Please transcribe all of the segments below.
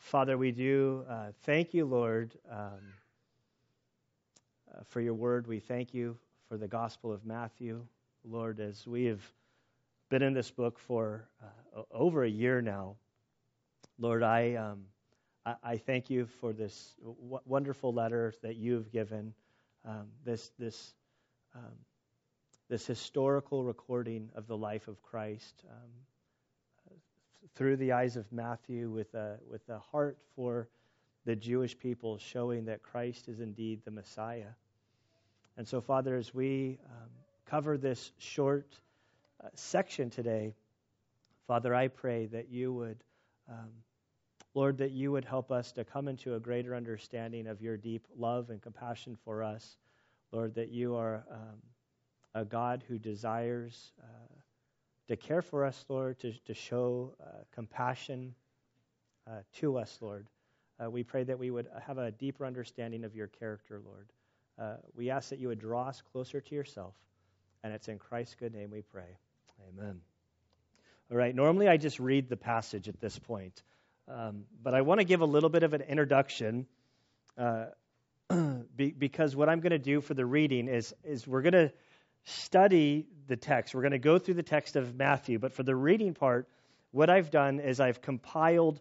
Father, we do uh, thank you, Lord, um, uh, for your word. We thank you for the Gospel of Matthew. Lord, as we have been in this book for uh, over a year now, Lord, I, um, I, I, thank you for this w- wonderful letter that you have given, um, this, this, um, this historical recording of the life of Christ. Through the eyes of Matthew with a, with a heart for the Jewish people, showing that Christ is indeed the Messiah. And so, Father, as we um, cover this short uh, section today, Father, I pray that you would, um, Lord, that you would help us to come into a greater understanding of your deep love and compassion for us. Lord, that you are um, a God who desires uh, to care for us, Lord, to, to show uh, compassion uh, to us, Lord. Uh, we pray that we would have a deeper understanding of your character, Lord. Uh, we ask that you would draw us closer to yourself, and it's in Christ's good name we pray. Amen. All right, normally I just read the passage at this point, um, but I want to give a little bit of an introduction. Uh, because what I'm going to do for the reading is, is we're going to study the text. We're going to go through the text of Matthew, but for the reading part, what I've done is I've compiled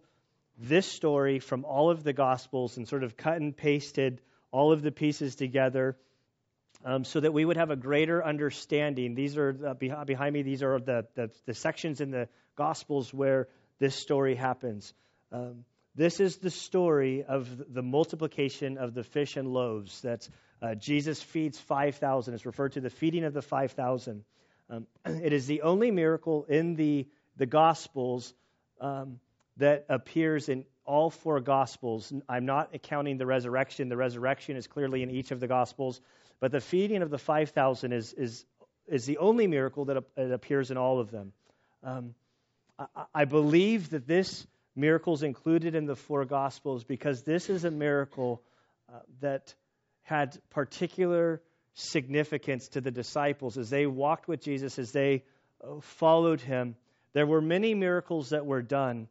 this story from all of the Gospels and sort of cut and pasted all of the pieces together um, so that we would have a greater understanding. These are uh, behind me, these are the, the, the, sections in the Gospels where this story happens. Um, this is the story of the multiplication of the fish and loaves. That's uh, Jesus feeds 5,000. It's referred to the feeding of the 5,000. Um, it is the only miracle in the, the Gospels um, that appears in all four Gospels. I'm not accounting the resurrection. The resurrection is clearly in each of the Gospels, but the feeding of the 5,000 is, is, is the only miracle that appears in all of them. Um, I, I believe that this miracle is included in the four Gospels because this is a miracle uh, that had particular significance to the disciples as they walked with Jesus, as they uh, followed him. There were many miracles that were done,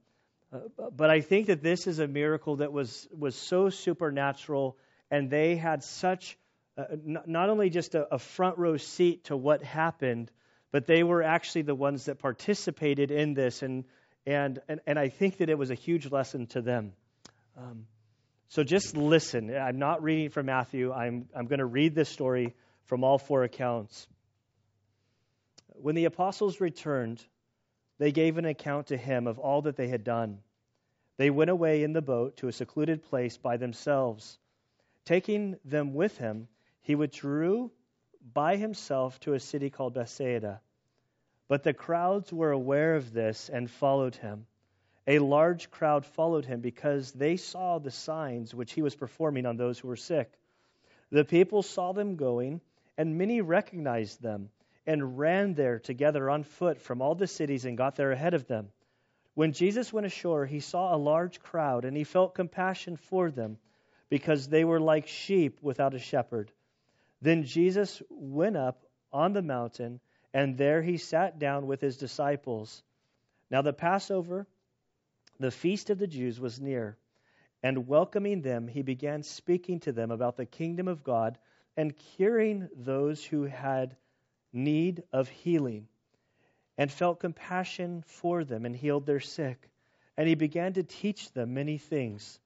uh, but I think that this is a miracle that was, was so supernatural, and they had such uh, not only just a, a front row seat to what happened, but they were actually the ones that participated in this, and, and, and, and I think that it was a huge lesson to them. Um, so just listen. I'm not reading from Matthew. I'm, I'm going to read this story from all four accounts. When the apostles returned, they gave an account to him of all that they had done. They went away in the boat to a secluded place by themselves. Taking them with him, he withdrew by himself to a city called Bethsaida. But the crowds were aware of this and followed him. A large crowd followed him because they saw the signs which he was performing on those who were sick. The people saw them going, and many recognized them and ran there together on foot from all the cities and got there ahead of them. When Jesus went ashore, he saw a large crowd, and he felt compassion for them because they were like sheep without a shepherd. Then Jesus went up on the mountain, and there he sat down with his disciples. Now the Passover the feast of the Jews was near, and welcoming them, he began speaking to them about the kingdom of God and curing those who had need of healing, and felt compassion for them and healed their sick. And he began to teach them many things.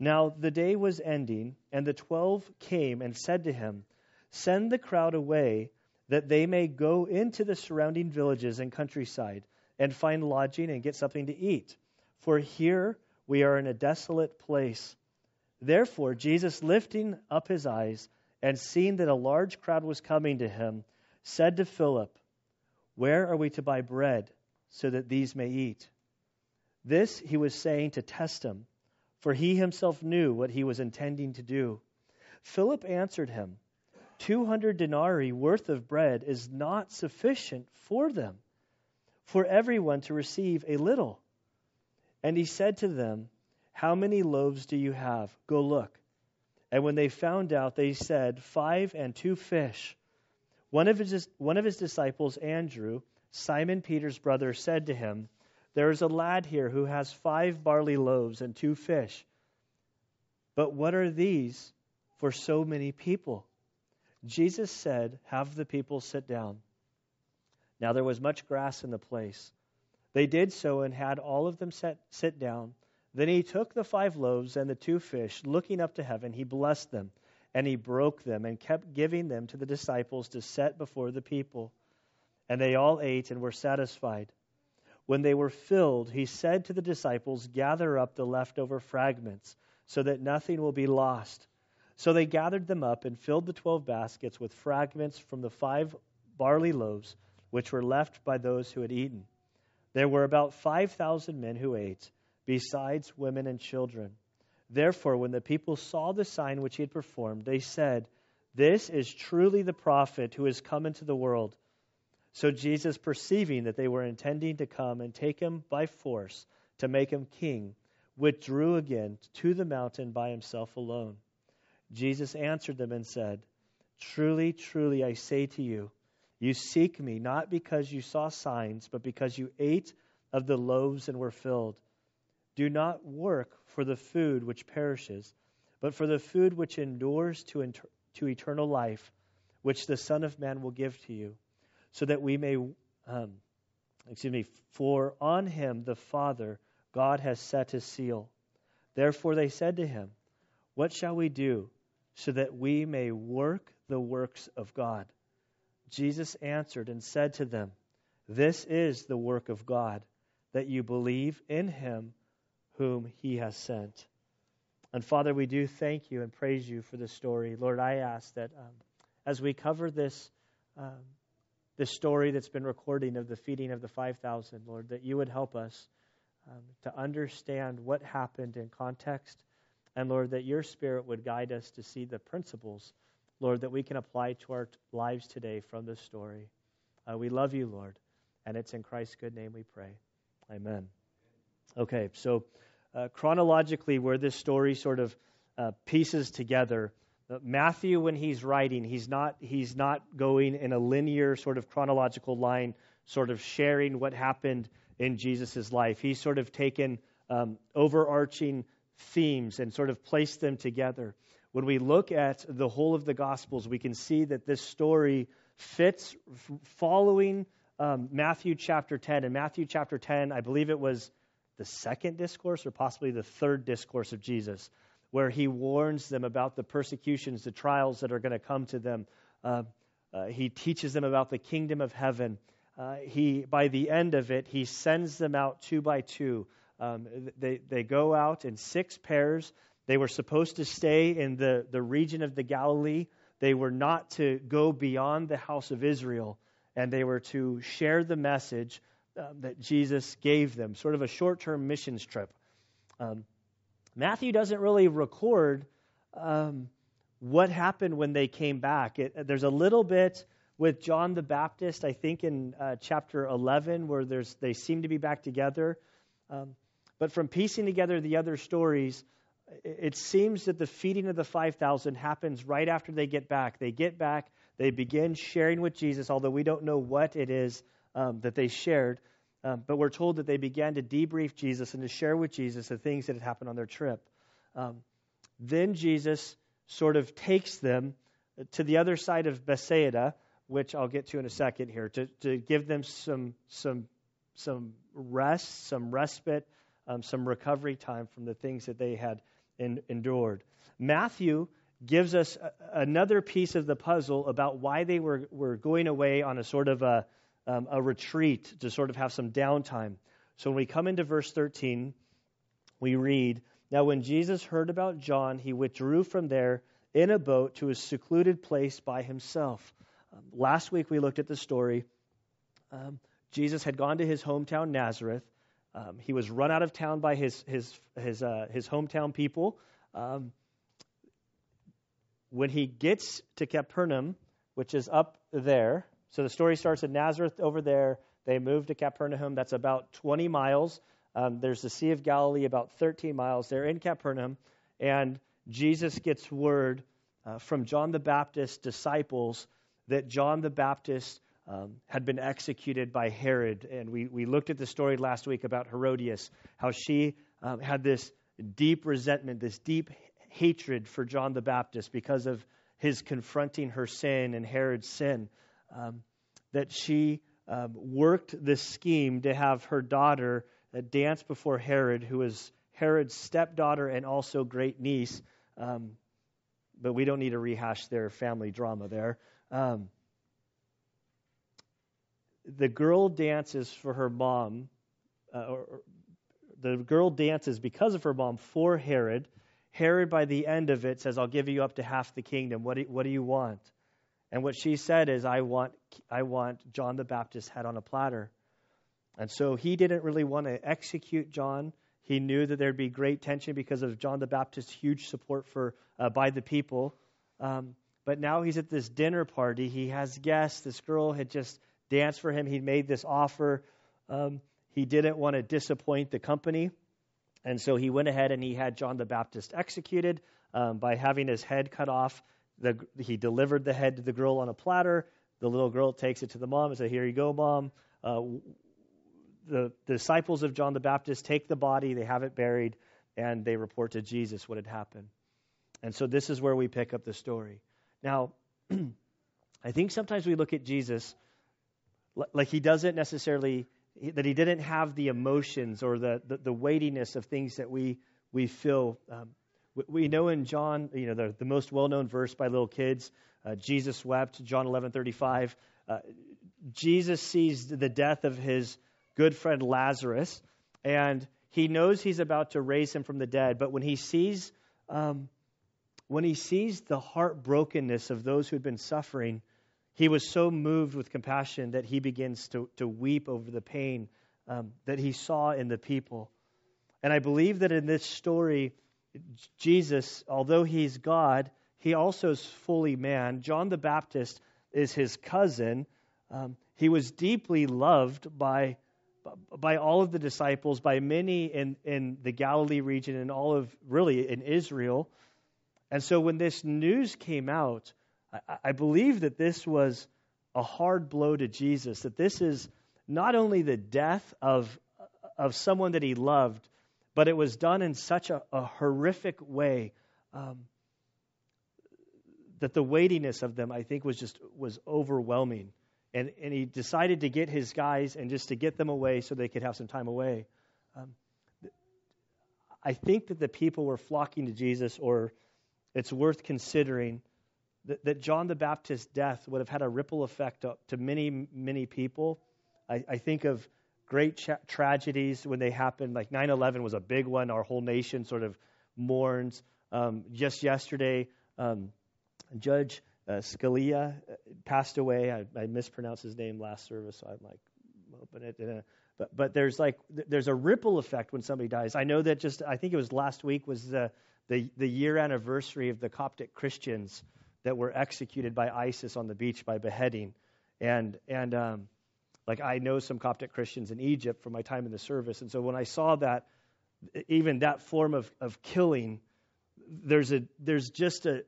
Now the day was ending, and the twelve came and said to him, Send the crowd away, that they may go into the surrounding villages and countryside, and find lodging and get something to eat for here we are in a desolate place. Therefore, Jesus, lifting up his eyes and seeing that a large crowd was coming to him, said to Philip, Where are we to buy bread so that these may eat? This he was saying to test him, for he himself knew what he was intending to do. Philip answered him, Two hundred denarii worth of bread is not sufficient for them, for everyone to receive a little. And he said to them, How many loaves do you have? Go look. And when they found out, they said, Five and two fish. One of his, one of his disciples, Andrew, Simon Peter's brother, said to him, There is a lad here who has five barley loaves and two fish. But what are these for so many people? Jesus said, Have the people sit down. Now there was much grass in the place. They did so and had all of them set, sit down. Then he took the five loaves and the two fish, looking up to heaven, he blessed them, and he broke them and kept giving them to the disciples to set before the people. And they all ate and were satisfied. When they were filled, he said to the disciples, Gather up the leftover fragments, so that nothing will be lost. So they gathered them up and filled the twelve baskets with fragments from the five barley loaves, which were left by those who had eaten. There were about five thousand men who ate, besides women and children. Therefore, when the people saw the sign which he had performed, they said, This is truly the prophet who has come into the world. So Jesus, perceiving that they were intending to come and take him by force to make him king, withdrew again to the mountain by himself alone. Jesus answered them and said, Truly, truly, I say to you, you seek me not because you saw signs, but because you ate of the loaves and were filled. Do not work for the food which perishes, but for the food which endures to, inter- to eternal life, which the Son of Man will give to you so that we may, um, excuse me, for on him the Father God has set his seal. Therefore they said to him, What shall we do so that we may work the works of God? Jesus answered and said to them, This is the work of God, that you believe in him whom he has sent. And Father, we do thank you and praise you for this story. Lord, I ask that um, as we cover this um, this story that's been recording of the feeding of the 5,000, Lord, that you would help us um, to understand what happened in context. And Lord, that your Spirit would guide us to see the principles, Lord, that we can apply to our lives today from this story. Uh, we love you, Lord, and it's in Christ's good name we pray. Amen. Okay, so uh, chronologically, where this story sort of uh, pieces together, Matthew, when he's writing, he's not, he's not going in a linear sort of chronological line, sort of sharing what happened in Jesus' life. He's sort of taken um, overarching themes and sort of placed them together. When we look at the whole of the Gospels, we can see that this story fits following um, Matthew chapter 10. In Matthew chapter 10, I believe it was the second discourse or possibly the third discourse of Jesus where he warns them about the persecutions, the trials that are going to come to them. Uh, uh, he teaches them about the kingdom of heaven. Uh, he, by the end of it, he sends them out two by two. Um, they, they go out in six pairs. They were supposed to stay in the, the region of the Galilee. They were not to go beyond the house of Israel, and they were to share the message uh, that Jesus gave them, sort of a short term missions trip. Um, Matthew doesn't really record um, what happened when they came back. It, there's a little bit with John the Baptist, I think in uh, chapter 11, where there's, they seem to be back together. Um, but from piecing together the other stories, it, seems that the feeding of the 5,000 happens right after they get back. They get back, they begin sharing with Jesus, although we don't know what it is um, that they shared. Um, but we're told that they began to debrief Jesus and to share with Jesus the things that had happened on their trip. Um, then Jesus sort of takes them to the other side of Bethsaida, which I'll get to in a second here, to, to give them some, some, some rest, some respite, um, some recovery time from the things that they had endured. Matthew gives us a, another piece of the puzzle about why they were, were going away on a sort of a, um, a retreat to sort of have some downtime. So when we come into verse 13, we read Now, when Jesus heard about John, he withdrew from there in a boat to a secluded place by himself. Um, last week we looked at the story. Um, Jesus had gone to his hometown, Nazareth. Um, he was run out of town by his, his, his, uh, his hometown people. Um, when he gets to Capernaum, which is up there, so the story starts in Nazareth over there. They move to Capernaum. That's about 20 miles. Um, there's the Sea of Galilee, about 13 miles. They're in Capernaum, and Jesus gets word uh, from John the Baptist's disciples that John the Baptist um, had been executed by Herod. And we, we looked at the story last week about Herodias, how she um, had this deep resentment, this deep hatred for John the Baptist because of his confronting her sin and Herod's sin. Um, that she um, worked this scheme to have her daughter uh, dance before Herod, who was Herod's stepdaughter and also great niece. Um, but we don't need to rehash their family drama there. Um, the girl dances for her mom, uh, or, the girl dances because of her mom for Herod. Herod, by the end of it, says, I'll give you up to half the kingdom. What do, what do you want? And what she said is, I want, I want John the Baptist's head on a platter. And so he didn't really want to execute John. He knew that there'd be great tension because of John the Baptist's huge support for uh, by the people. Um, but now he's at this dinner party. He has guests. This girl had just danced for him. He made this offer. Um, he didn't want to disappoint the company. And so he went ahead and he had John the Baptist executed um, by having his head cut off. The, he delivered the head to the girl on a platter. The little girl takes it to the mom and says, Here you go, mom. Uh, the, the disciples of John the Baptist take the body, they have it buried, and they report to Jesus what had happened. And so this is where we pick up the story. Now, I think sometimes we look at Jesus like he doesn't necessarily, that he didn't have the emotions or the, the, the weightiness of things that we, we feel. Um, we, know in John, you know, the, the most well known verse by little kids, uh, Jesus wept, John 11 35. Uh, Jesus sees the death of his good friend Lazarus, and he knows he's about to raise him from the dead. But when he sees, um, when he sees the heartbrokenness of those who had been suffering, he was so moved with compassion that he begins to, to weep over the pain um, that he saw in the people. And I believe that in this story, Jesus, although he's God, he also is fully man. John the Baptist is his cousin. Um, he was deeply loved by by all of the disciples, by many in, in the Galilee region, and all of really in Israel. And so when this news came out, I, believe that this was a hard blow to Jesus, that this is not only the death of, of someone that he loved, but it was done in such a, a horrific way um, that the weightiness of them, I think, was just was overwhelming and, and he decided to get his guys and just to get them away so they could have some time away. Um, I think that the people were flocking to Jesus, or it's worth considering that, that John the Baptist's death would have had a ripple effect to many, many people. I, I think of great cha- tragedies when they happened, like 9 11 was a big one. Our whole nation sort of mourns. Um, just yesterday, um, Judge uh, Scalia uh, passed away. I, I, mispronounced his name last service, so I'm like, open it. Uh, but but there's like there's a ripple effect when somebody dies. I know that just I think it was last week was the the, the year anniversary of the Coptic Christians that were executed by ISIS on the beach by beheading, and and um, like I know some Coptic Christians in Egypt from my time in the service, and so when I saw that, even that form of of killing, there's a there's just a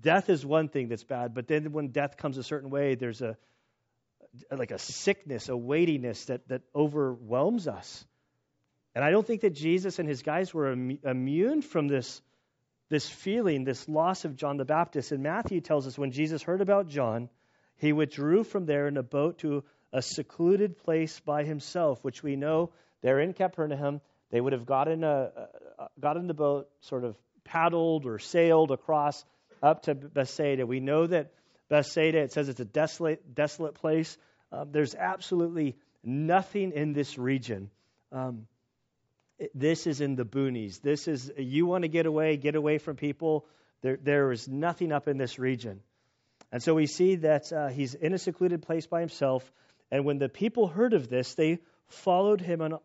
death is one thing that's bad, but then when death comes a certain way, there's a like a sickness, a weightiness that, that overwhelms us. And I don't think that Jesus and his guys were immune from this, this feeling, this loss of John the Baptist. And Matthew tells us when Jesus heard about John, he withdrew from there in a boat to a secluded place by himself, which we know they're in Capernaum. They would have got in, a, got in the boat, sort of paddled or sailed across up to Bethsaida. We know that Bethsaida, it says it's a desolate, desolate place. Um, there's absolutely nothing in this region. Um, this is in the boonies. This is, you want to get away, get away from people. There, there is nothing up in this region. And so we see that uh, he's in a secluded place by himself. And when the people heard of this, they followed him on,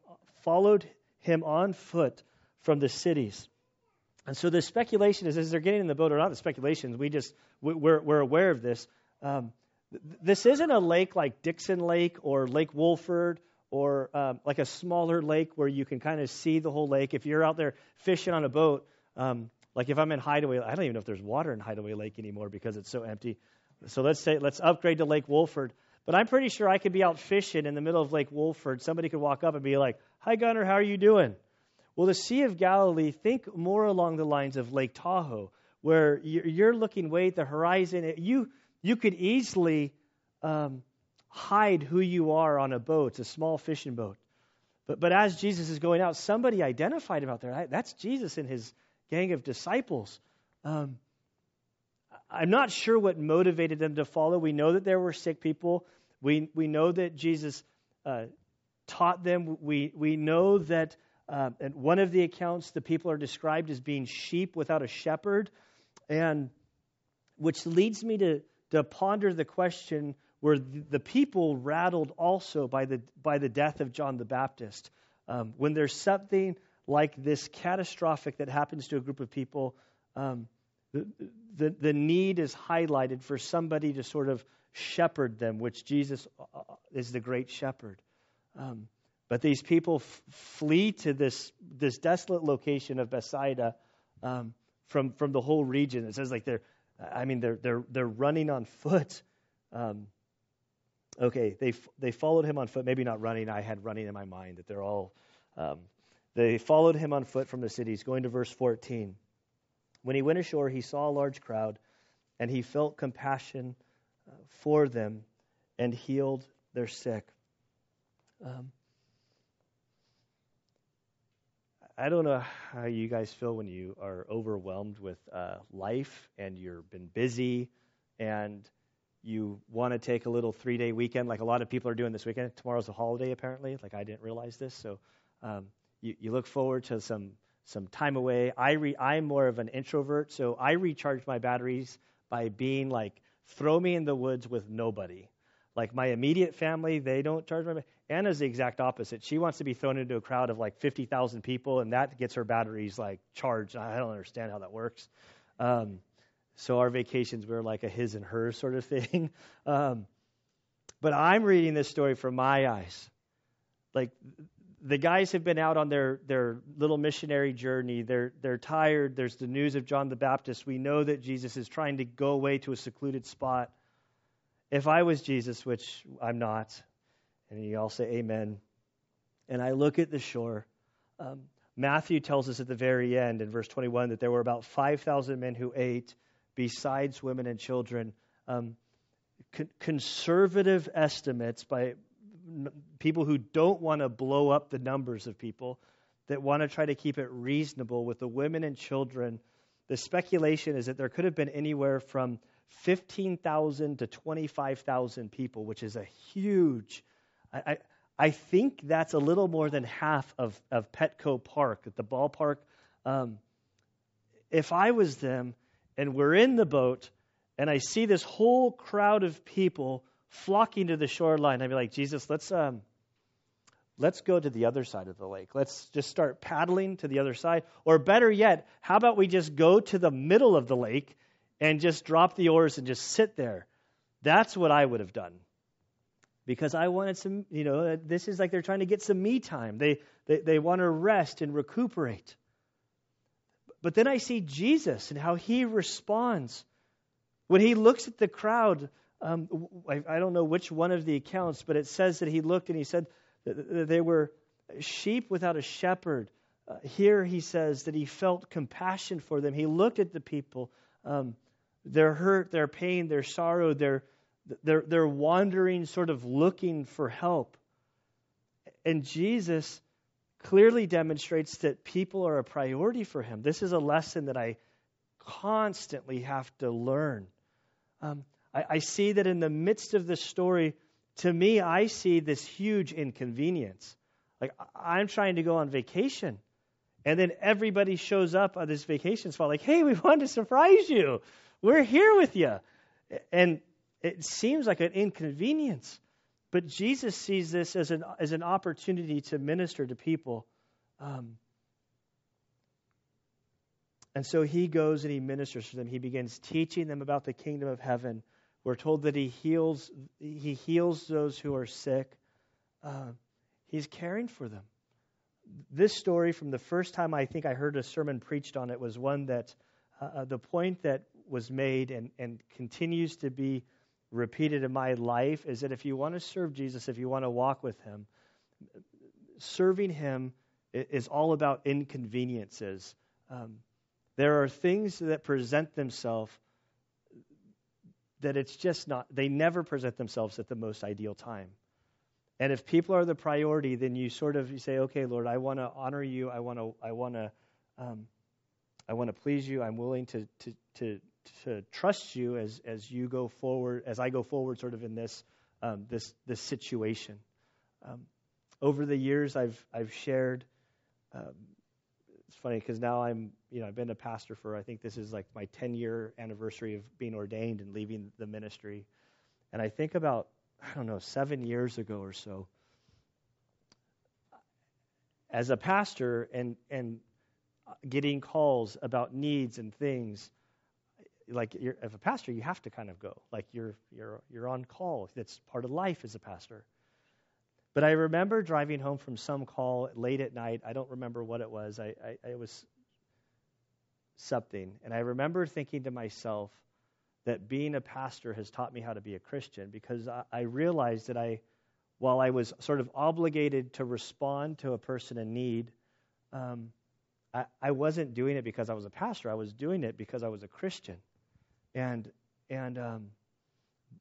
followed him on foot from the cities. And so the speculation is as they're getting in the boat, or not the speculations, we just, we're, we're aware of this. Um, this isn't a lake like Dixon Lake or Lake Wohlford or um, like a smaller lake where you can kind of see the whole lake. If you're out there fishing on a boat, um, like if I'm in Hideaway, I don't even know if there's water in Hideaway Lake anymore because it's so empty. So let's say let's upgrade to Lake Wohlford. But I'm pretty sure I could be out fishing in the middle of Lake Wohlford. Somebody could walk up and be like, Hi, Gunner, how are you doing? Well, the Sea of Galilee, think more along the lines of Lake Tahoe, where you're looking way at the horizon. You, you could easily um, hide who you are on a boat. It's a small fishing boat. But, but as Jesus is going out, somebody identified him out there. That's Jesus and his gang of disciples. Um, I'm not sure what motivated them to follow. We know that there were sick people. We, we know that Jesus uh, taught them. We, we know that uh, at one of the accounts, the people are described as being sheep without a shepherd. And which leads me to, to ponder the question were the people rattled also by the, by the death of John the Baptist? Um, when there's something like this catastrophic that happens to a group of people, um, the, the, the need is highlighted for somebody to sort of shepherd them, which Jesus uh, uh, is the great shepherd. Um, but these people f- flee to this, this desolate location of Bethsaida um, from, from the whole region. It says like they're, I mean, they're, they're, they're running on foot. Um, okay, they they followed him on foot. Maybe not running. I had running in my mind that they're all. Um, they followed him on foot from the cities. Going to verse 14. When he went ashore, he saw a large crowd, and he felt compassion uh, for them, and healed their sick. Um, I don't know how you guys feel when you are overwhelmed with uh, life and you've been busy and you want to take a little three day weekend, like a lot of people are doing this weekend. Tomorrow's a holiday, apparently. Like I didn't realize this. So um, you, you look forward to some some time away. I re, I'm more of an introvert, so I recharge my batteries by being like, throw me in the woods with nobody. Like my immediate family, they don't charge my. Anna's the exact opposite. She wants to be thrown into a crowd of like 50,000 people, and that gets her batteries like charged. I don't understand how that works. Um, so our vacations were like a his and her sort of thing. Um, but I'm reading this story from my eyes. Like the guys have been out on their, their little missionary journey. They're, they're tired. There's the news of John the Baptist. We know that Jesus is trying to go away to a secluded spot. If I was Jesus, which I'm not, and you all say amen, and I look at the shore, um, Matthew tells us at the very end in verse 21 that there were about 5,000 men who ate besides women and children. Um, con- conservative estimates by n- people who don't want to blow up the numbers of people, that want to try to keep it reasonable with the women and children. The speculation is that there could have been anywhere from 15,000 to 25,000 people, which is a huge. I, I, think that's a little more than half of, of Petco Park at the ballpark. Um, if I was them, and we're in the boat, and I see this whole crowd of people flocking to the shoreline. I'd be like, Jesus, let's um, let's go to the other side of the lake. Let's just start paddling to the other side. Or better yet, how about we just go to the middle of the lake and just drop the oars and just sit there? That's what I would have done. Because I wanted some, you know, this is like they're trying to get some me time. They, they, they want to rest and recuperate. But then I see Jesus and how he responds. When he looks at the crowd, um, I, I, don't know which one of the accounts, but it says that he looked and he said that they were sheep without a shepherd. Uh, here he says that he felt compassion for them. He looked at the people, um, their hurt, their pain, their sorrow, their, their, their wandering, sort of looking for help. And Jesus clearly demonstrates that people are a priority for him. This is a lesson that I constantly have to learn. Um, I, I see that in the midst of this story, to me, I see this huge inconvenience. Like, I'm trying to go on vacation, and then everybody shows up on this vacation spot, like, hey, we wanted to surprise you. We're here with you. And it seems like an inconvenience. But Jesus sees this as an, as an opportunity to minister to people. Um, and so he goes and he ministers to them. He begins teaching them about the kingdom of heaven. We're told that he heals, he heals those who are sick. Uh, he's caring for them. This story, from the first time I think I heard a sermon preached on it, was one that uh, uh the point that was made and, and continues to be repeated in my life is that if you want to serve Jesus, if you want to walk with Him, serving Him is all about inconveniences. Um, there are things that present themselves that it's just not, they never present themselves at the most ideal time. And if people are the priority, then you sort of you say, okay, Lord, I want to honor you. I want to, I want to, um, I want to please you. I'm willing to, to, to, to trust you as, as you go forward, as I go forward, sort of in this, um, this, this situation. Um, over the years, I've, I've shared. Um, it's funny because now I'm, you know, I've been a pastor for I think this is like my 10 year anniversary of being ordained and leaving the ministry, and I think about I don't know seven years ago or so. As a pastor and and getting calls about needs and things, like as a pastor, you have to kind of go. Like you're you're you're on call. That's part of life as a pastor. But I remember driving home from some call late at night. I don't remember what it was. I, I it was something, and I remember thinking to myself that being a pastor has taught me how to be a Christian because I, I realized that I, while I was sort of obligated to respond to a person in need. Um, I wasn't doing it because I was a pastor. I was doing it because I was a Christian and and um,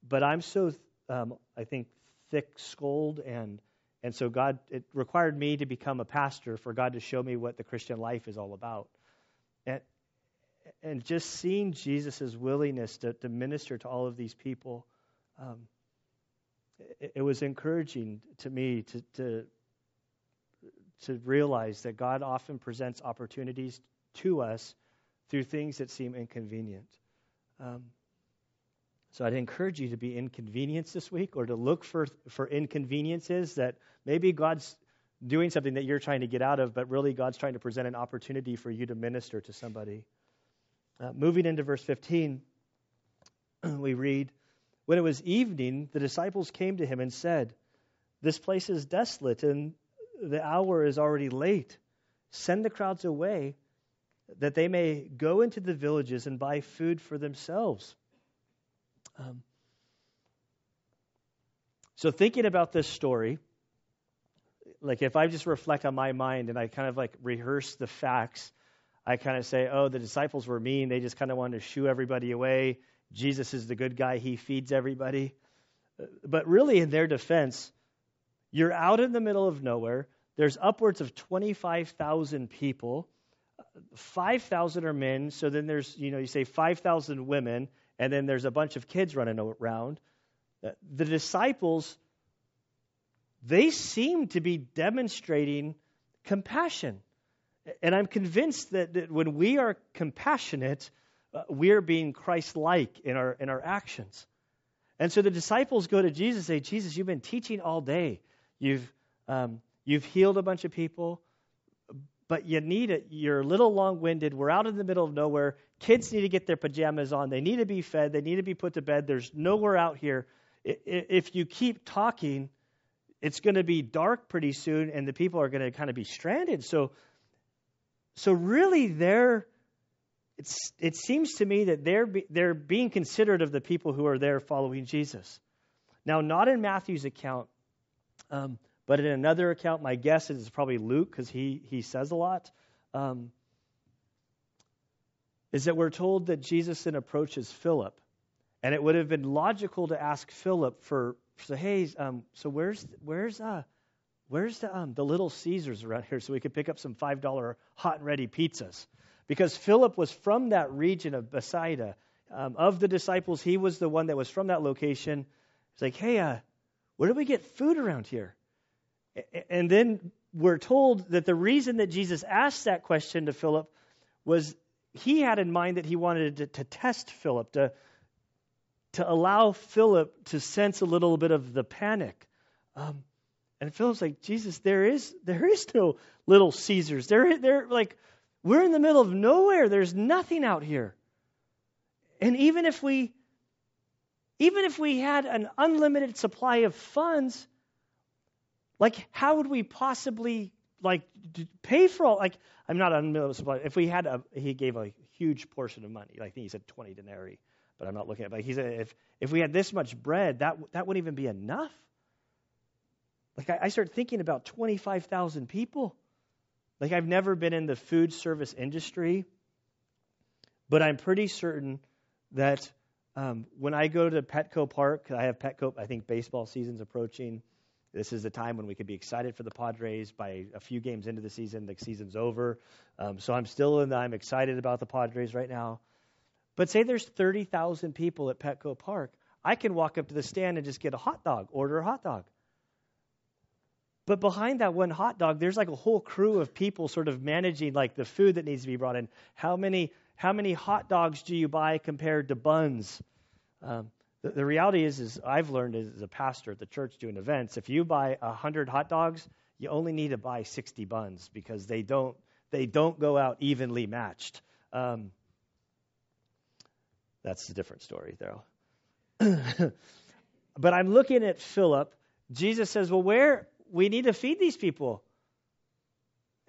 but I'm so um, I think thick-skulled and and so God it required me to become a pastor for God to show me what the Christian life is all about, and and just seeing Jesus' willingness to, to minister to all of these people, um, it, it, was encouraging to me to, to to realize that God often presents opportunities to us through things that seem inconvenient. Um, so I'd encourage you to be inconvenienced this week or to look for, for inconveniences that maybe God's doing something that you're trying to get out of, but really God's trying to present an opportunity for you to minister to somebody. Uh, moving into verse 15, we read, When it was evening, the disciples came to him and said, This place is desolate, and the hour is already late. Send the crowds away that they may go into the villages and buy food for themselves. Um, so, thinking about this story, like if I just reflect on my mind and I kind of like rehearse the facts, I kind of say, oh, the disciples were mean. They just kind of wanted to shoo everybody away. Jesus is the good guy, he feeds everybody. But really, in their defense, you're out in the middle of nowhere. There's upwards of 25,000 people. 5,000 are men, so then there's, you know, you say 5,000 women, and then there's a bunch of kids running around. Uh, the disciples, they seem to be demonstrating compassion. And I'm convinced that, that when we are compassionate, uh, we're being Christ like in our, in our actions. And so the disciples go to Jesus and say, Jesus, you've been teaching all day. You've, um, you've healed a bunch of people but you need it. You're a little long winded. We're out in the middle of nowhere. Kids need to get their pajamas on. They need to be fed. They need to be put to bed. There's nowhere out here. If you keep talking, it's going to be dark pretty soon, and the people are going to kind of be stranded. So, so really, they're. It's, it seems to me that they're, be, they're being considerate of the people who are there following Jesus. Now, not in Matthew's account, um, but in another account, my guess is it's probably Luke because he, he says a lot. Um, is that we're told that Jesus then approaches Philip. And it would have been logical to ask Philip for, so hey, um, so where's where's uh where's the um, the little Caesars around here so we could pick up some five dollar hot and ready pizzas? Because Philip was from that region of Bethsaida. Um, of the disciples, he was the one that was from that location. It's like, hey, uh, where do we get food around here? And then we're told that the reason that Jesus asked that question to Philip was he had in mind that he wanted to, to test Philip, to, to allow Philip to sense a little bit of the panic. Um, and Philip's like, Jesus, there is there is no little Caesars. There, there, like, we're in the middle of nowhere. There's nothing out here. And even if we, even if we had an unlimited supply of funds, like, how would we possibly like pay for all? Like, I'm not unlimited supply. If we had a, he gave a huge portion of money. Like, I think he said 20 denarii. but I'm not looking at. But he said, if if we had this much bread, that that wouldn't even be enough. Like I, I start thinking about 25,000 people. Like I've never been in the food service industry, but I'm pretty certain that um, when I go to Petco Park, I have Petco. I think baseball season's approaching. This is the time when we could be excited for the Padres. By a few games into the season, the season's over. Um, so I'm still in. The, I'm excited about the Padres right now. But say there's 30,000 people at Petco Park. I can walk up to the stand and just get a hot dog, order a hot dog. But behind that one hot dog, there's like a whole crew of people sort of managing like the food that needs to be brought in. How many how many hot dogs do you buy compared to buns? Um, the, the, reality is, is I've learned as a pastor at the church doing events, if you buy hundred hot dogs, you only need to buy 60 buns because they don't they don't go out evenly matched. Um, that's a different story, though. but I'm looking at Philip. Jesus says, "Well, where we need to feed these people.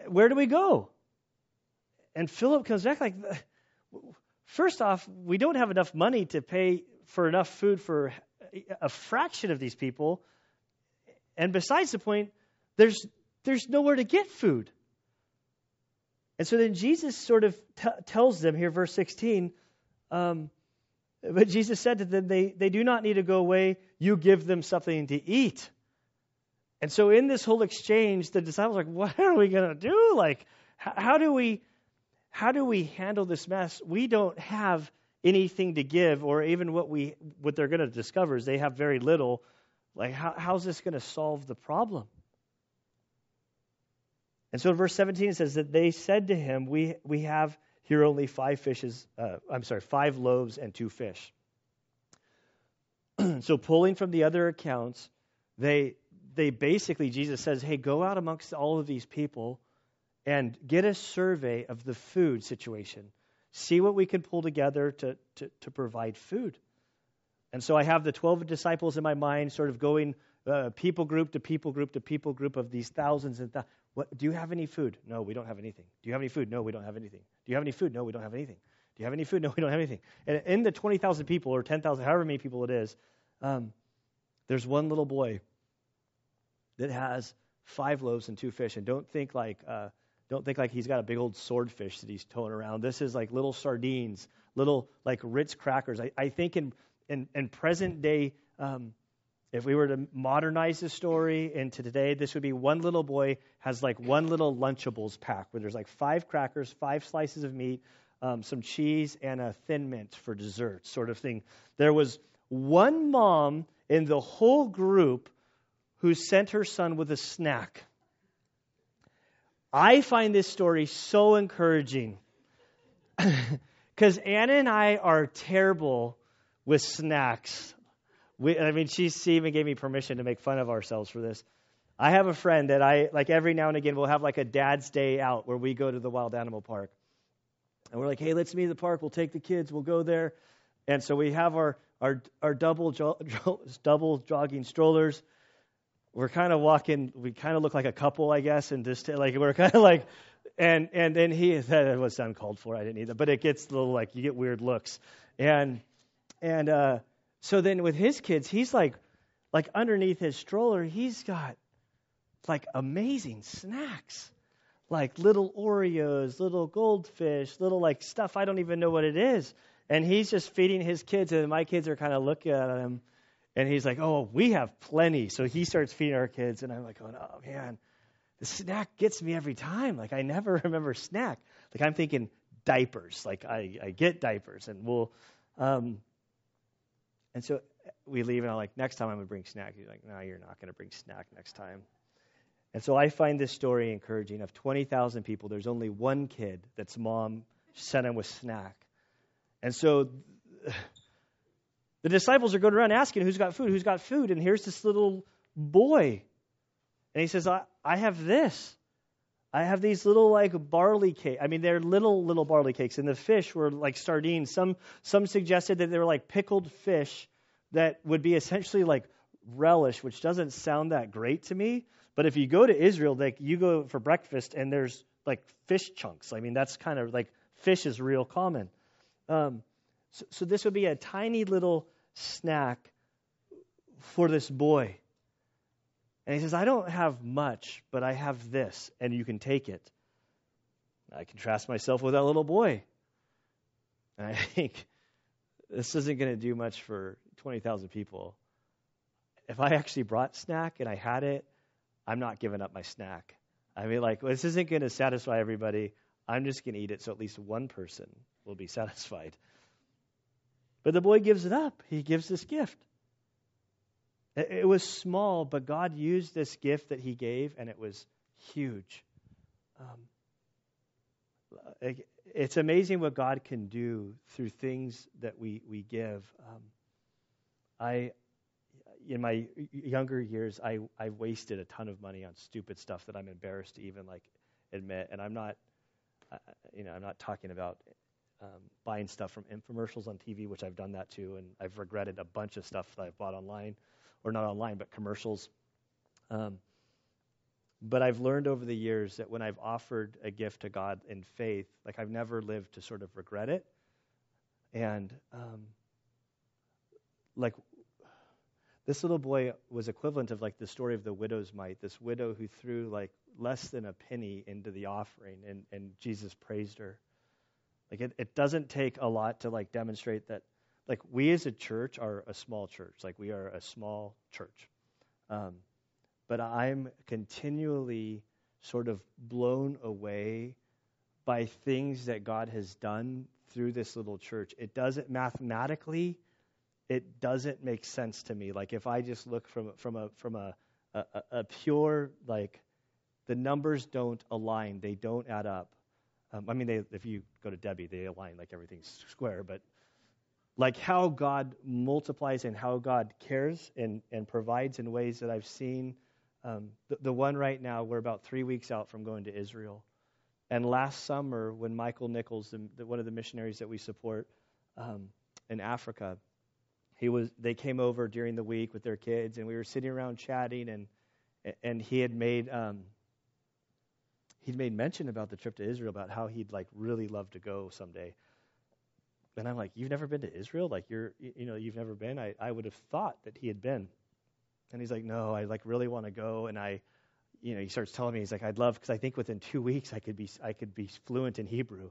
Where do we go? And Philip comes back like, first off, we don't have enough money to pay for enough food for a fraction of these people. And besides the point, there's there's nowhere to get food. And so then Jesus sort of t- tells them here, verse 16, um, but Jesus said to them, they, they do not need to go away. You give them something to eat. And so in this whole exchange, the disciples are like, what are we going to do? Like, how do we how do we handle this mess? We don't have anything to give, or even what we what they're going to discover is they have very little. Like, how, how's this going to solve the problem? And so in verse 17 it says that they said to him, We we have here only five fishes, uh, I'm sorry, five loaves and two fish. so pulling from the other accounts, they they basically, Jesus says, hey, go out amongst all of these people and get a survey of the food situation. See what we can pull together to, to, to provide food. And so I have the 12 disciples in my mind, sort of going uh, people group to people group to people group of these thousands and thousands. What, do you have any food? No, we don't have anything. Do you have any food? No, we don't have anything. Do you have any food? No, we don't have anything. Do you have any food? No, we don't have anything. And in the 20,000 people or 10,000, however many people it is, um, there's one little boy that has five loaves and two fish. And don't think like uh, don't think like he's got a big old swordfish that he's towing around. This is like little sardines, little like Ritz crackers. I, I think in, in, in present day, um, if we were to modernize the story into today, this would be one little boy has like one little Lunchables pack where there's like five crackers, five slices of meat, um, some cheese, and a thin mint for dessert, sort of thing. There was one mom in the whole group who sent her son with a snack. I find this story so encouraging because Anna and I are terrible with snacks. We, I mean, she, even gave me permission to make fun of ourselves for this. I have a friend that I, like every now and again, we'll have like a dad's day out where we go to the wild animal park. And we're like, hey, let's meet at the park. We'll take the kids. We'll go there. And so we have our, our, our double, jo- double jogging strollers we're kind of walking. We kind of look like a couple, I guess, and just like we're kind of like, and and then he that was uncalled for. I didn't either, but it gets a little like you get weird looks, and and uh, so then with his kids, he's like, like underneath his stroller, he's got like amazing snacks, like little Oreos, little goldfish, little like stuff I don't even know what it is, and he's just feeding his kids, and my kids are kind of looking at him and he's like, Oh, we have plenty. So he starts feeding our kids. And I'm like, Oh, man, the snack gets me every time. Like, I never remember snack. Like, I'm thinking diapers. Like, I, I get diapers. And we'll, um, and so we leave, and I'm like, Next time I'm going to bring snack. He's like, No, you're not going to bring snack next time. And so I find this story encouraging. Of 20,000 people, there's only one kid that's mom sent him with snack. And so the disciples are going around asking who's got food, who's got food. And here's this little boy. And he says, I, I have this. I have these little like barley cake. I mean, they're little little barley cakes, and the fish were like sardines. Some some suggested that they were like pickled fish that would be essentially like relish, which doesn't sound that great to me. But if you go to Israel, like you go for breakfast, and there's like fish chunks. I mean, that's kind of like fish is real common. Um, So, so this would be a tiny little snack for this boy. And he says, I don't have much, but I have this, and you can take it. I contrast myself with that little boy. And I think this isn't going to do much for 20,000 people. If I actually brought snack and I had it, I'm not giving up my snack. I mean, like, this isn't going to satisfy everybody. I'm just going to eat it so at least one person will be satisfied. But the boy gives it up. He gives this gift. It was small, but God used this gift that He gave, and it was huge. Um, it's amazing what God can do through things that we, we give. Um, I, in my younger years, I, I wasted a ton of money on stupid stuff that I'm embarrassed to even like admit. And I'm not, you know, I'm not talking about um, buying stuff from infomercials on TV, which I've done that too, and I've regretted a bunch of stuff that I've bought online or not online, but commercials. Um, but I've learned over the years that when I've offered a gift to God in faith, like I've never lived to sort of regret it. And um, like this little boy was equivalent of like the story of the widow's mite, this widow who threw like less than a penny into the offering, and, and Jesus praised her. Like it, it doesn't take a lot to like demonstrate that like we as a church are a small church. Like we are a small church. Um, but I'm continually sort of blown away by things that God has done through this little church. It doesn't mathematically, it doesn't make sense to me. Like if I just look from from a from a a, a pure like the numbers don't align, they don't add up. Um, I mean, they, if you go to Debbie, they align like everything's square, but like how God multiplies and how God cares and, and provides in ways that I've seen. Um, the, the, one right now, we're about three weeks out from going to Israel. And last summer, when Michael Nichols, the, the, one of the missionaries that we support um, in Africa, he was, they came over during the week with their kids, and we were sitting around chatting, and, and he had made, um, he'd made mention about the trip to Israel, about how he'd like really love to go someday. And I'm like, you've never been to Israel? Like you're, you know, you've never been? I, I would have thought that he had been. And he's like, no, I like really want to go. And I, you know, he starts telling me, he's like, I'd love, because I think within two weeks I could be, I could be fluent in Hebrew.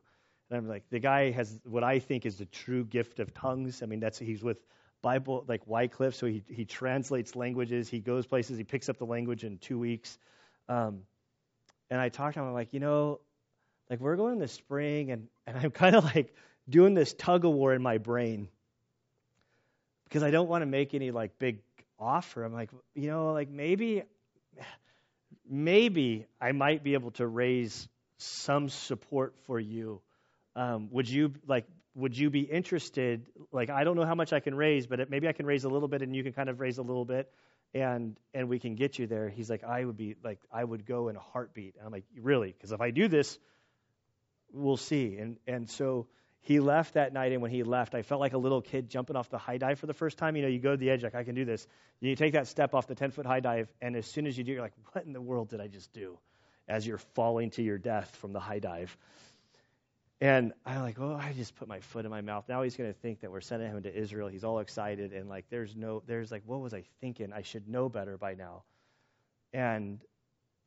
And I'm like, the guy has what I think is the true gift of tongues. I mean, that's, he's with Bible, like Wycliffe, so he, he translates languages. He goes places, he picks up the language in two weeks. Um, and I talked to him, I'm like, you know, like we're going in the spring, and, and I'm kind of like, doing this tug of war in my brain because I don't want to make any like big offer. I'm like, you know, like maybe, maybe I might be able to raise some support for you. Um, would you like? Would you be interested? Like, I don't know how much I can raise, but maybe I can raise a little bit, and you can kind of raise a little bit, and and we can get you there. He's like, I would be like, I would go in a heartbeat. And I'm like, really? Because if I do this, we'll see. And and so he left that night, and when he left, I felt like a little kid jumping off the high dive for the first time. You know, you go to the edge, like, I can do this. You take that step off the 10 foot high dive, and as soon as you do, you're like, what in the world did I just do? As you're falling to your death from the high dive. And I'm like, oh, I just put my foot in my mouth. Now he's going to think that we're sending him to Israel. He's all excited, and like, there's no, there's like, what was I thinking? I should know better by now. And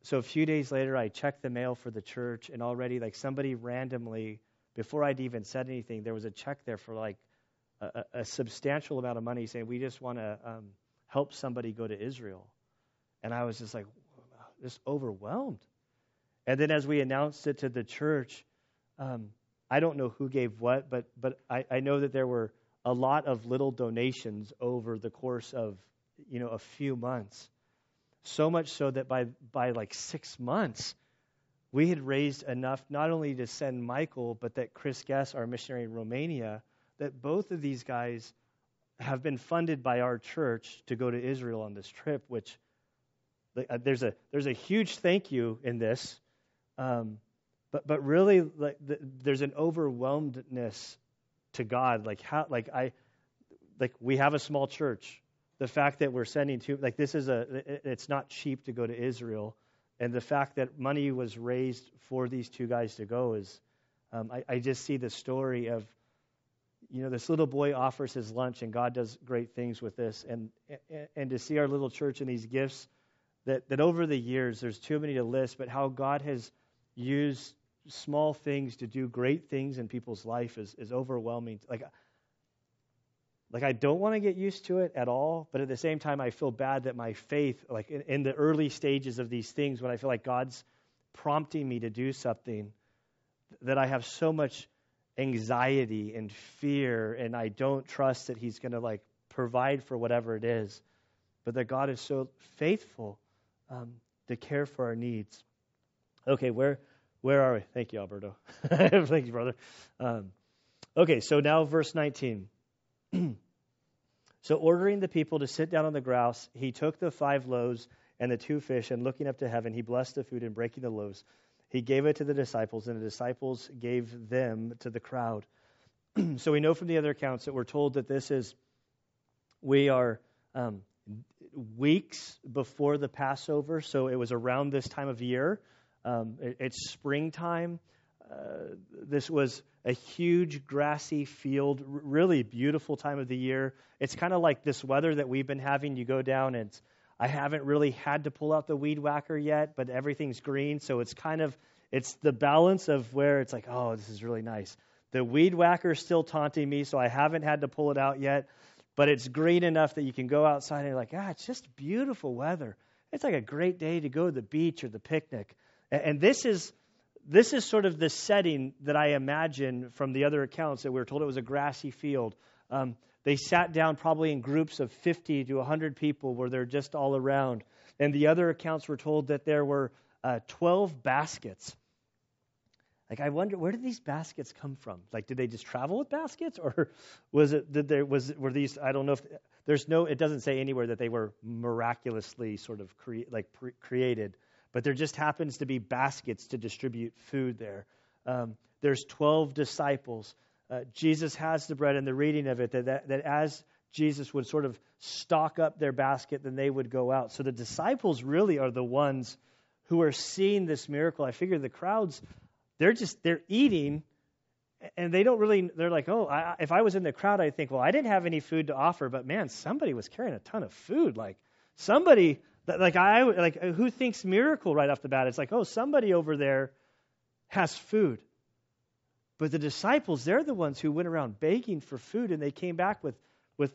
so a few days later, I checked the mail for the church, and already, like, somebody randomly before I'd even said anything, there was a check there for like a, a substantial amount of money saying, We just want to um, help somebody go to Israel. And I was just like, just overwhelmed. And then as we announced it to the church, um, I don't know who gave what, but, but I, I know that there were a lot of little donations over the course of you know a few months. So much so that by by like six months, we had raised enough not only to send Michael, but that Chris Guess, our missionary in Romania, that both of these guys have been funded by our church to go to Israel on this trip, which uh, there's a there's a huge thank you in this, um, but but really like the, there's an overwhelmedness to God, like how like I like we have a small church. The fact that we're sending to like this is a it's not cheap to go to Israel and the fact that money was raised for these two guys to go is, um, I, I, just see the story of, you know, this little boy offers his lunch, and God does great things with this. And, and to see our little church and these gifts that, that over the years, there's too many to list, but how God has used small things to do great things in people's life is, is overwhelming. Like, like I don't want to get used to it at all, but at the same time, I feel bad that my faith, like in, in the early stages of these things, when I feel like God's prompting me to do something, that I have so much anxiety and fear, and I don't trust that He's going to like provide for whatever it is, but that God is so faithful um, to care for our needs. Okay, where where are we? Thank you, Alberto. Thank you, brother. Um, okay, so now verse 19. so ordering the people to sit down on the grass, he took the five loaves and the two fish, and looking up to heaven, he blessed the food and breaking the loaves he gave it to the disciples, and the disciples gave them to the crowd. so we know from the other accounts that we're told that this is, we are um, weeks before the Passover, so it was around this time of year. Um, it, it's springtime. Uh, this was a huge grassy field, really beautiful time of the year. It's kind of like this weather that we've been having. You go down and I haven't really had to pull out the weed whacker yet, but everything's green, so it's kind of it's the balance of where it's like, oh, this is really nice. The weed whacker is still taunting me, so I haven't had to pull it out yet, but it's green enough that you can go outside and you're like, ah, it's just beautiful weather. It's like a great day to go to the beach or the picnic. And this is this is sort of the setting that I imagine from the other accounts that we were told it was a grassy field. Um, they sat down probably in groups of 50 to 100 people where they're just all around. And the other accounts were told that there were uh, 12 baskets. Like I wonder where did these baskets come from? Like did they just travel with baskets or was it did there was were these I don't know if there's no it doesn't say anywhere that they were miraculously sort of cre- like pre- created, but there just happens to be baskets to distribute food there. Um, there's 12 disciples uh, Jesus has the bread and the reading of it, that, that, that as Jesus would sort of stock up their basket, then they would go out. So the disciples really are the ones who are seeing this miracle. I figure the crowds, they're just, they're eating and they don't really they're like oh I, if i was in the crowd i'd think well i didn't have any food to offer but man somebody was carrying a ton of food like somebody like i like who thinks miracle right off the bat it's like oh somebody over there has food but the disciples, they're the ones who went around begging for food, and they came back with, with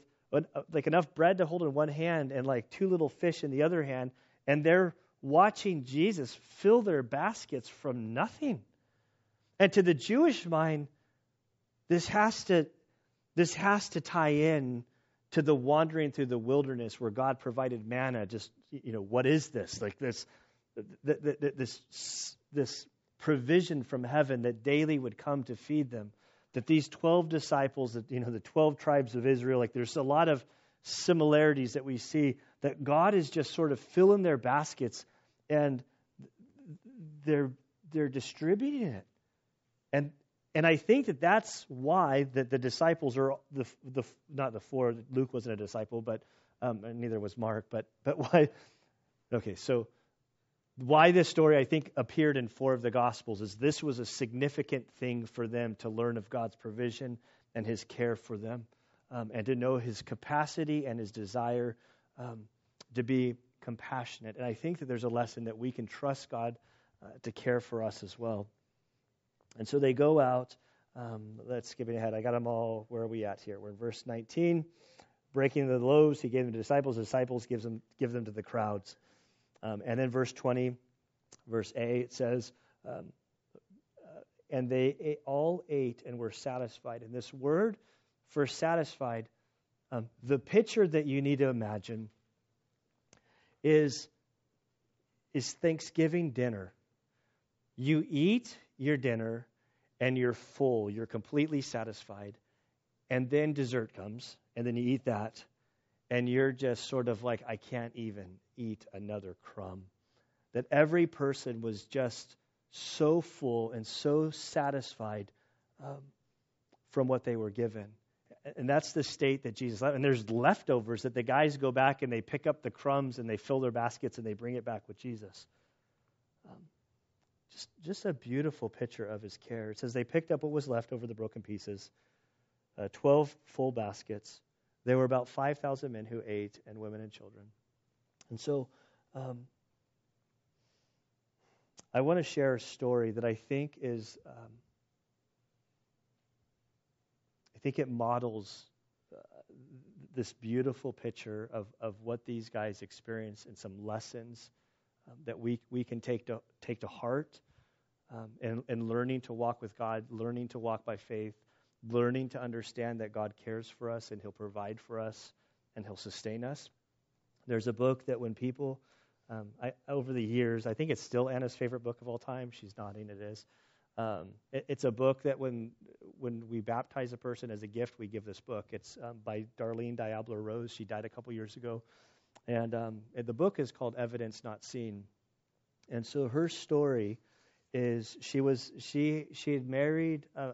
like enough bread to hold in one hand and like two little fish in the other hand, and they're watching Jesus fill their baskets from nothing. And to the Jewish mind, this has to this has to tie in to the wandering through the wilderness where God provided manna. Just you know, what is this? Like this, this, this provision from heaven that daily would come to feed them. That these 12 disciples, that, you know, the 12 tribes of Israel, like there's a lot of similarities that we see that God is just sort of filling their baskets and they're they're distributing it. And and I think that that's why that the disciples are the the not the four. Luke wasn't a disciple, but um, neither was Mark. But but why? Okay, so why this story, I think, appeared in four of the Gospels is this was a significant thing for them to learn of God's provision and His care for them, um, and to know His capacity and His desire um, to be compassionate. And I think that there's a lesson that we can trust God uh, to care for us as well. And so they go out. Um, let's skip ahead. I got them all. Where are we at here? We're in verse 19. Breaking the loaves, he gave them to disciples. The disciples gives them, give them to the crowds. Um, and then verse 20, verse A, it says, um, uh, and they all ate and were satisfied. And this word for satisfied, um, the picture that you need to imagine is, is Thanksgiving dinner. You eat your dinner and you're full, you're completely satisfied. And then dessert comes, and then you eat that, and you're just sort of like, I can't even eat another crumb. That every person was just so full and so satisfied um, from what they were given. And that's the state that Jesus left. And there's leftovers that the guys go back and they pick up the crumbs and they fill their baskets and they bring it back with Jesus. Um, just, just a beautiful picture of his care. It says they picked up what was left over the broken pieces uh, 12 full baskets. There were about 5,000 men who ate, and women and children. And so um, I want to share a story that I think is, um, I think it models uh, this beautiful picture of, of what these guys experienced and some lessons um, that we, we can take to, take to heart um, and, and learning to walk with God, learning to walk by faith, learning to understand that God cares for us and He'll provide for us and He'll sustain us. There's a book that when people, um, I, over the years, I think it's still Anna's favorite book of all time. She's nodding, it is. Um, it, it's a book that when when we baptize a person as a gift, we give this book. It's um, by Darlene Deibler Rose. She died a couple years ago, and, um, the book is called Evidence Not Seen. And so her story is she was she she had married uh,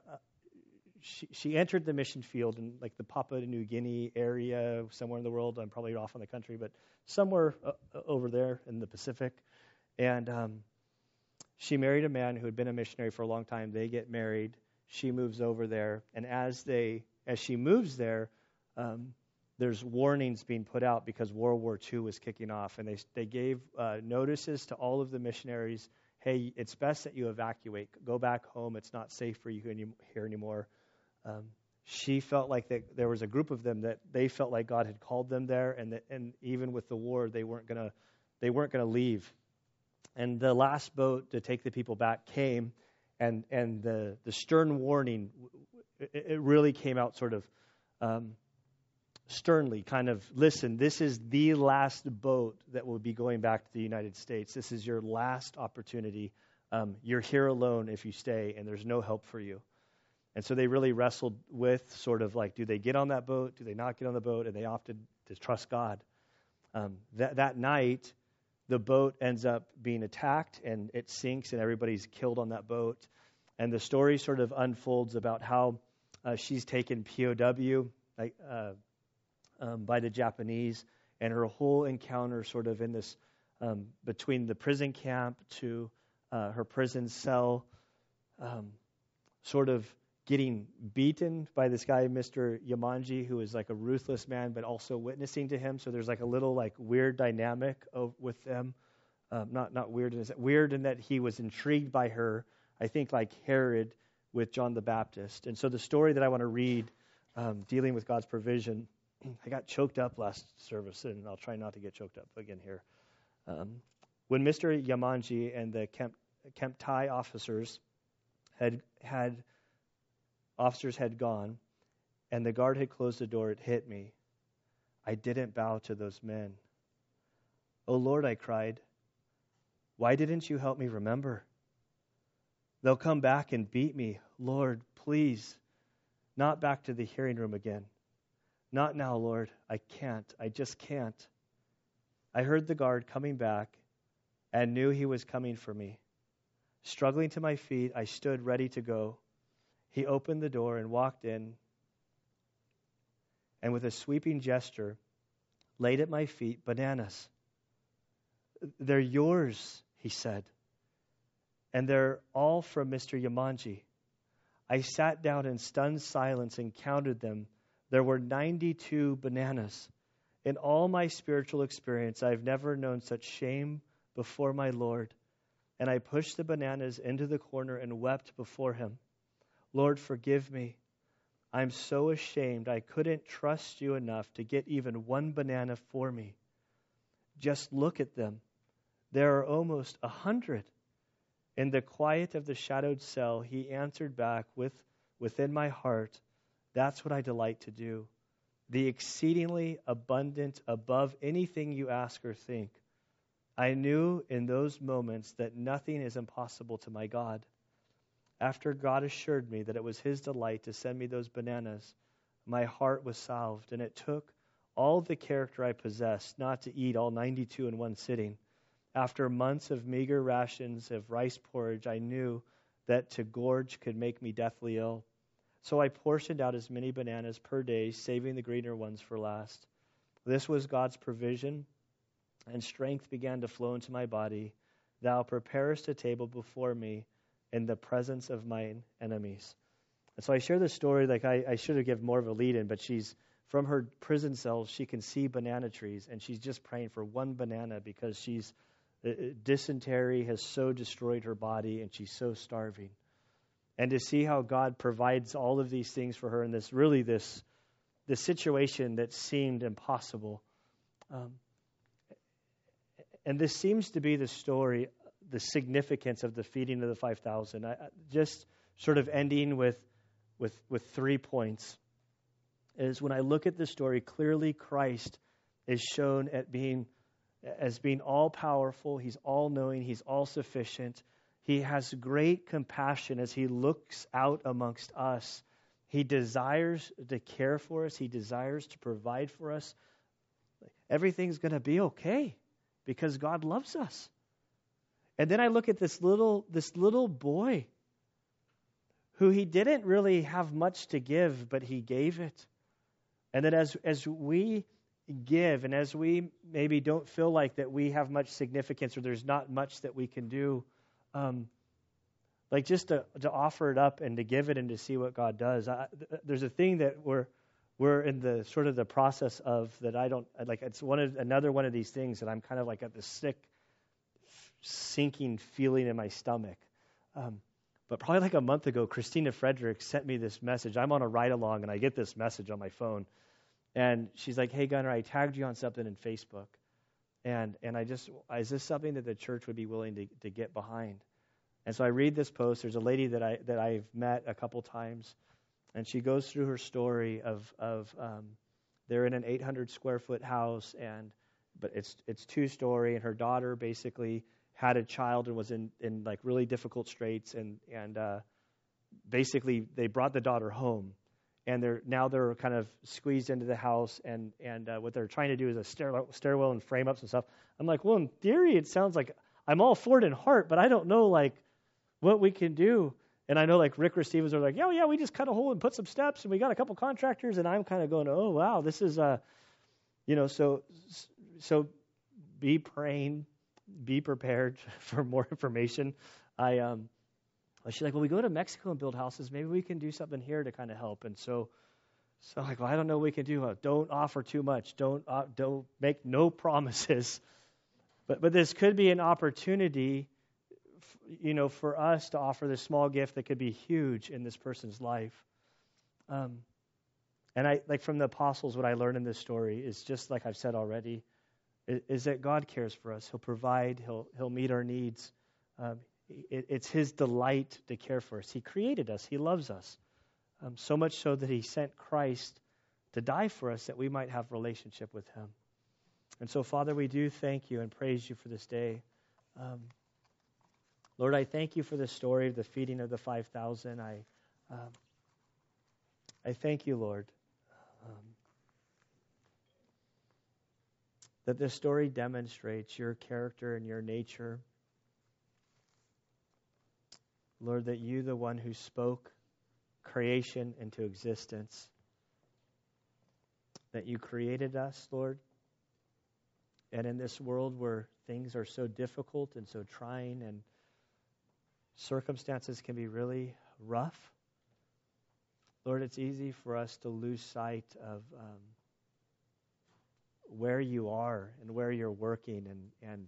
she she entered the mission field in like the Papua New Guinea area somewhere in the world. I'm probably off on the country, but somewhere uh, uh, over there in the Pacific, and um, she married a man who had been a missionary for a long time. They get married. She moves over there, and as they as she moves there, um, there's warnings being put out because World War II was kicking off, and they they gave uh, notices to all of the missionaries. Hey, it's best that you evacuate. Go back home. It's not safe for you here anymore. Um, she felt like that there was a group of them that they felt like God had called them there, and that, and even with the war, they weren't gonna they weren't gonna leave. And the last boat to take the people back came, and and the the stern warning, it, it really came out sort of. Um, sternly, kind of, listen, this is the last boat that will be going back to the United States. This is your last opportunity. Um, you're here alone if you stay, and there's no help for you. And so they really wrestled with sort of like, do they get on that boat? Do they not get on the boat? And they opted to trust God. Um, that, that night, the boat ends up being attacked and it sinks, and everybody's killed on that boat. And the story sort of unfolds about how uh, she's taken POW uh, um, by the Japanese, and her whole encounter sort of in this um, between the prison camp to uh, her prison cell, um, sort of getting beaten by this guy, Mr. Yamaji, who is like a ruthless man, but also witnessing to him. So there's like a little like weird dynamic of, with them. Um, not not weird in weird in that he was intrigued by her. I think like Herod with John the Baptist. And so the story that I want to read, um, dealing with God's provision, I got choked up last service, and I'll try not to get choked up again here. Um, when Mr. Yamaji and the Kemp, Kemp Thai officers had had officers had gone and the guard had closed the door, it hit me. I didn't bow to those men. Oh Lord, I cried, why didn't you help me remember? They'll come back and beat me. Lord, please, not back to the hearing room again. Not now, Lord. I can't. I just can't. I heard the guard coming back and knew he was coming for me. Struggling to my feet, I stood ready to go. He opened the door and walked in, and with a sweeping gesture, laid at my feet bananas. They're yours, he said, and they're all from Mr. Yamaji. I sat down in stunned silence and counted them. There were 92 bananas. In all my spiritual experience, I've never known such shame before my Lord. And I pushed the bananas into the corner and wept before him. Lord, forgive me. I'm so ashamed I couldn't trust you enough to get even one banana for me. Just look at them. There are almost a hundred. In the quiet of the shadowed cell, he answered back with, within my heart, That's what I delight to do. The exceedingly abundant above anything you ask or think. I knew in those moments that nothing is impossible to my God. After God assured me that it was His delight to send me those bananas, my heart was salved, and it took all the character I possessed not to eat all 92 in one sitting. After months of meager rations of rice porridge, I knew that to gorge could make me deathly ill. So I portioned out as many bananas per day, saving the greener ones for last. This was God's provision, and strength began to flow into my body. Thou preparest a table before me in the presence of mine enemies. And so I share this story like I, I should have given more of a lead in, but she's from her prison cells, she can see banana trees, and she's just praying for one banana because she's uh, uh, dysentery has so destroyed her body and she's so starving. And to see how God provides all of these things for her in this really this this situation that seemed impossible. Um, and this seems to be the story, the significance of the feeding of the 5,000. just sort of ending with, with, with three points is when I look at this story, clearly Christ is shown at being as being all powerful, he's all knowing, he's all sufficient. He has great compassion as he looks out amongst us. He desires to care for us, he desires to provide for us. Everything's going to be okay because God loves us. And then I look at this little this little boy who he didn't really have much to give, but he gave it. And then as as we give and as we maybe don't feel like that we have much significance or there's not much that we can do, um, like just to, to offer it up and to give it and to see what God does. I, there's a thing that we're we're in the sort of the process of that I don't like. It's one of another one of these things that I'm kind of like at the sick, sinking feeling in my stomach. Um, but probably like a month ago, Christina Frederick sent me this message. I'm on a ride along and I get this message on my phone and she's like, "Hey Gunner, I tagged you on something in Facebook, and and I just is this something that the church would be willing to to get behind?" And so I read this post. There's a lady that I that I've met a couple times, and she goes through her story of of um, they're in an 800 square foot house, and but it's it's two story, and her daughter basically had a child and was in in like really difficult straits, and and uh, basically they brought the daughter home. And they're now they're kind of squeezed into the house and and uh, what they're trying to do is a stairwell, stairwell and frame ups and stuff. I'm like well in theory it sounds like i'm all for it in heart but i don't know like what we can do. And i know like rick or stevens are like yeah yeah we just cut a hole and put some steps and we got a couple contractors. And i'm kind of going oh wow this is uh you know so so be praying be prepared for more information i um she's like, well, we go to Mexico and build houses. Maybe we can do something here to kind of help. And so, so I'm like, well, I don't know what we can do. Don't offer too much. Don't uh, don't make no promises. But but this could be an opportunity, you know, for us to offer this small gift that could be huge in this person's life. Um, and I like from the apostles, what I learned in this story is just like I've said already, is, that God cares for us. He'll provide. He'll he'll meet our needs. Um, it, it's His delight to care for us. He created us, He loves us. Um, so much so that He sent Christ to die for us that we might have relationship with Him. And so, Father, we do thank you and praise you for this day. Um, Lord, I thank you for the story of the feeding of the 5,000. I, um, I thank you, Lord, um, that this story demonstrates your character and your nature. Lord, that you, the one who spoke creation into existence, that you created us, Lord. And in this world where things are so difficult and so trying and circumstances can be really rough, Lord, it's easy for us to lose sight of um, where you are and where you're working and, and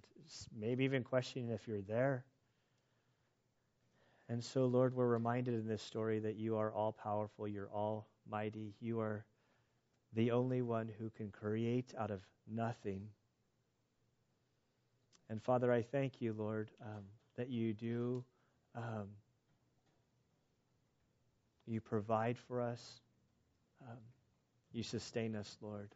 maybe even questioning if you're there. And so, Lord, we're reminded in this story that you are all powerful, you're almighty, you are the only one who can create out of nothing. And Father, I thank you, Lord, um, that you do, um, you provide for us, um, you sustain us, Lord.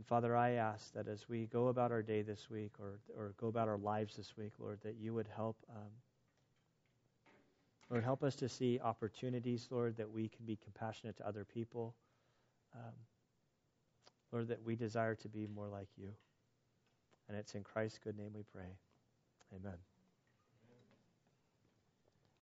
And Father, I ask that as we go about our day this week or, or go about our lives this week, Lord, that you would help. Um, Lord, help us to see opportunities, Lord, that we can be compassionate to other people. Um, Lord, that we desire to be more like you. And it's in Christ's good name we pray. Amen.